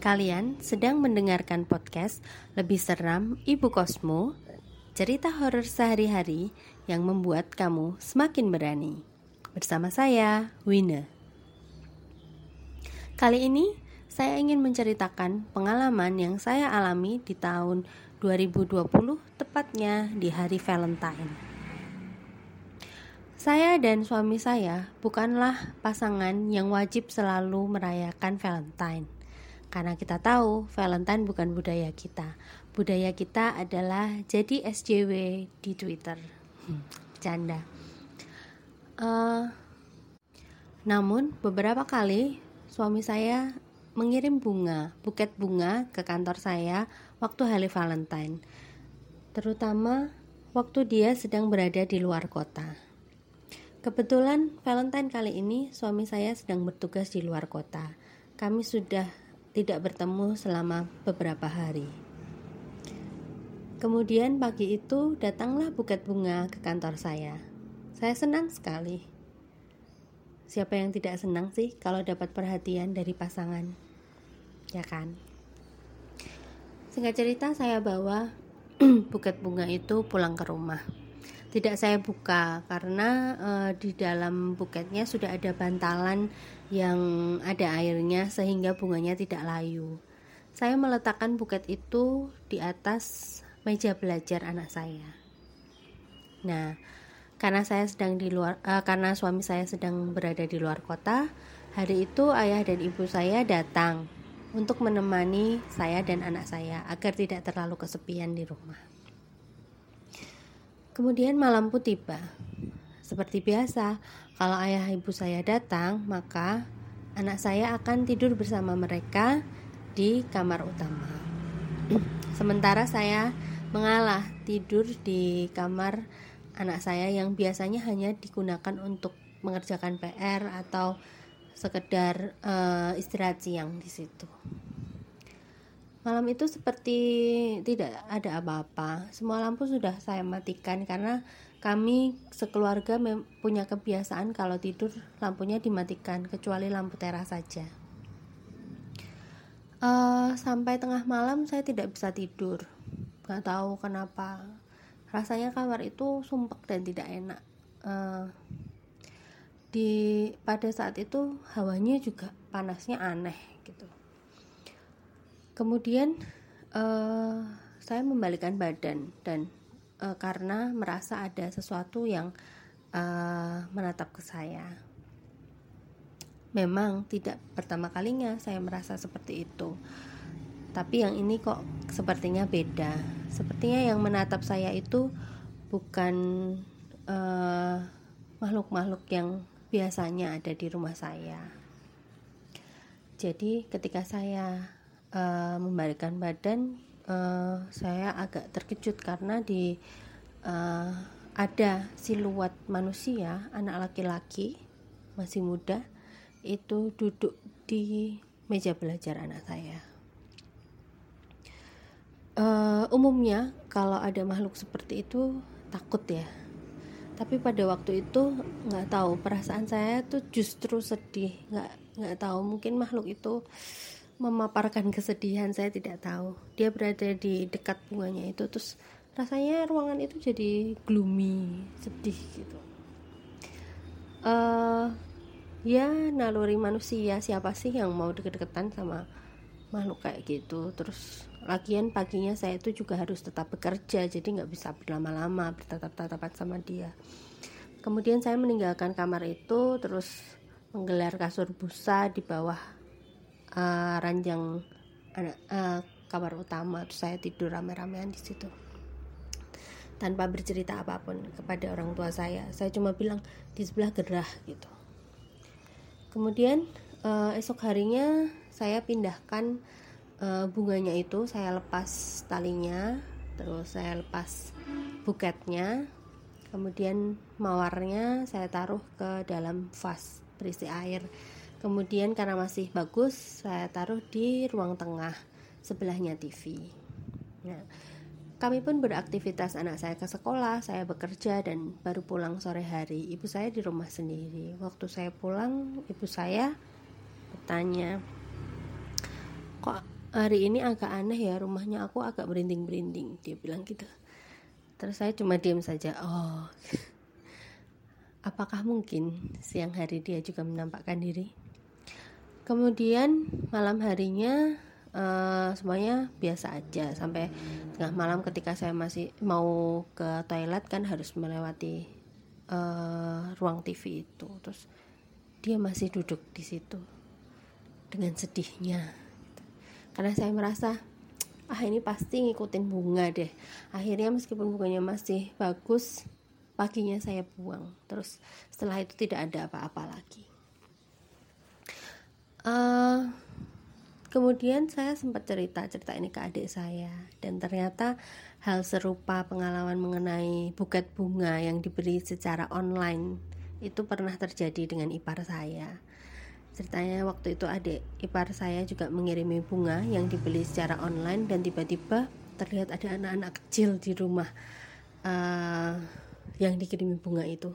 Kalian sedang mendengarkan podcast Lebih Seram Ibu Kosmo, cerita horor sehari-hari yang membuat kamu semakin berani. Bersama saya, Wina. Kali ini saya ingin menceritakan pengalaman yang saya alami di tahun 2020, tepatnya di hari Valentine. Saya dan suami saya bukanlah pasangan yang wajib selalu merayakan Valentine. Karena kita tahu Valentine bukan budaya kita. Budaya kita adalah jadi SJW di Twitter. Hmm, canda. Uh, namun beberapa kali suami saya mengirim bunga, buket bunga ke kantor saya waktu hari Valentine. Terutama waktu dia sedang berada di luar kota. Kebetulan Valentine kali ini suami saya sedang bertugas di luar kota. Kami sudah tidak bertemu selama beberapa hari. Kemudian pagi itu datanglah buket bunga ke kantor saya. Saya senang sekali. Siapa yang tidak senang sih kalau dapat perhatian dari pasangan? Ya kan? Singkat cerita saya bawa buket bunga itu pulang ke rumah tidak saya buka karena uh, di dalam buketnya sudah ada bantalan yang ada airnya sehingga bunganya tidak layu. Saya meletakkan buket itu di atas meja belajar anak saya. Nah, karena saya sedang di luar uh, karena suami saya sedang berada di luar kota, hari itu ayah dan ibu saya datang untuk menemani saya dan anak saya agar tidak terlalu kesepian di rumah. Kemudian malam pun tiba. Seperti biasa, kalau ayah ibu saya datang, maka anak saya akan tidur bersama mereka di kamar utama. Sementara saya mengalah tidur di kamar anak saya yang biasanya hanya digunakan untuk mengerjakan PR atau sekedar uh, istirahat siang di situ. Malam itu seperti tidak ada apa-apa. Semua lampu sudah saya matikan karena kami sekeluarga punya kebiasaan kalau tidur lampunya dimatikan kecuali lampu teras saja. Uh, sampai tengah malam saya tidak bisa tidur. Gak tahu kenapa. Rasanya kamar itu sumpek dan tidak enak. Uh, di pada saat itu hawanya juga panasnya aneh gitu kemudian uh, saya membalikkan badan dan uh, karena merasa ada sesuatu yang uh, menatap ke saya. Memang tidak pertama kalinya saya merasa seperti itu. Tapi yang ini kok sepertinya beda. Sepertinya yang menatap saya itu bukan makhluk-makhluk uh, yang biasanya ada di rumah saya. Jadi ketika saya uh, membalikkan badan uh, saya agak terkejut karena di uh, ada siluet manusia anak laki-laki masih muda itu duduk di meja belajar anak saya. Uh, umumnya kalau ada makhluk seperti itu takut ya. Tapi pada waktu itu nggak tahu perasaan saya tuh justru sedih nggak nggak tahu mungkin makhluk itu memaparkan kesedihan saya tidak tahu. Dia berada di dekat bunganya itu terus rasanya ruangan itu jadi gloomy sedih gitu. Uh, ya naluri manusia siapa sih yang mau deket-deketan sama makhluk kayak gitu? Terus lagian paginya saya itu juga harus tetap bekerja jadi nggak bisa berlama-lama bertatap-tatapan sama dia. Kemudian saya meninggalkan kamar itu terus menggelar kasur busa di bawah uh, ranjang uh, kamar utama terus saya tidur rame-ramean di situ. Tanpa bercerita apa pun kepada orang tua saya. Saya cuma bilang di sebelah gerah gitu. Kemudian uh, esok harinya saya pindahkan uh, bunganya itu saya lepas talinya terus saya lepas buketnya kemudian mawarnya saya taruh ke dalam vas berisi air kemudian karena masih bagus saya taruh di ruang tengah sebelahnya TV nah, kami pun beraktivitas anak saya ke sekolah saya bekerja dan baru pulang sore hari. Ibu saya di rumah sendiri. Waktu saya pulang ibu saya bertanya kok hari ini agak aneh ya rumahnya aku agak berinding-berinding dia bilang gitu. Terus saya cuma diam saja oh apakah mungkin siang hari dia juga menampakkan diri kemudian malam harinya uh, semuanya biasa aja. Sampai tengah malam ketika saya masih mau ke toilet kan harus melewati uh, ruang TV itu. Terus dia masih duduk di situ dengan sedihnya. Karena saya merasa ah ini pasti ngikutin bunga deh. Akhirnya meskipun bunganya masih bagus paginya saya buang. Terus setelah itu tidak ada apa-apa lagi uh, kemudian saya sempat cerita cerita ini ke adik saya dan ternyata hal serupa pengalaman mengenai buket bunga yang diberi secara online itu pernah terjadi dengan ipar saya Ceritanya waktu itu adik ipar saya juga mengirimi bunga yang dibeli secara online dan tiba-tiba terlihat ada anak-anak kecil di rumah uh, yang dikirimi bunga itu.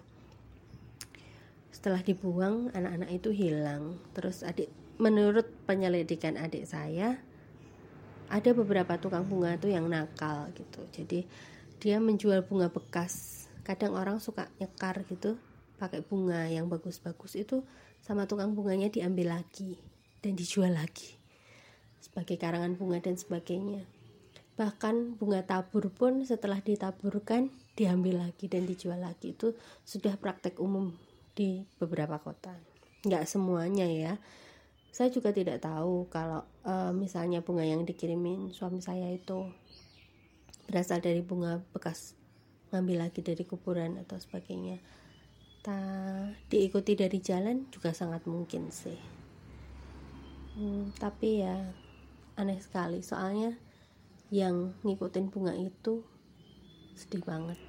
Setelah dibuang, anak-anak itu hilang. Terus adik, menurut penyelidikan adik saya, ada beberapa tukang bunga itu yang nakal gitu. Jadi dia menjual bunga bekas. Kadang orang suka nyekar gitu, pakai bunga yang bagus-bagus itu sama tukang bunganya diambil lagi dan dijual lagi sebagai karangan bunga dan sebagainya. Bahkan bunga tabur pun setelah ditaburkan diambil lagi dan dijual lagi itu sudah praktek umum di beberapa kota. Nggak semuanya ya. Saya juga tidak tahu kalau e, misalnya bunga yang dikirimin suami saya itu berasal dari bunga bekas ngambil lagi dari kuburan atau sebagainya. Kita diikuti dari jalan juga sangat mungkin sih. Hmm, tapi ya aneh sekali. Soalnya yang ngikutin bunga itu sedih banget.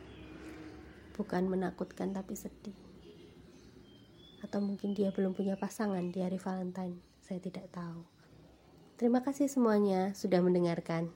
Bukan menakutkan tapi sedih atau mungkin dia belum punya pasangan di hari Valentine saya tidak tahu. Terima kasih semuanya sudah mendengarkan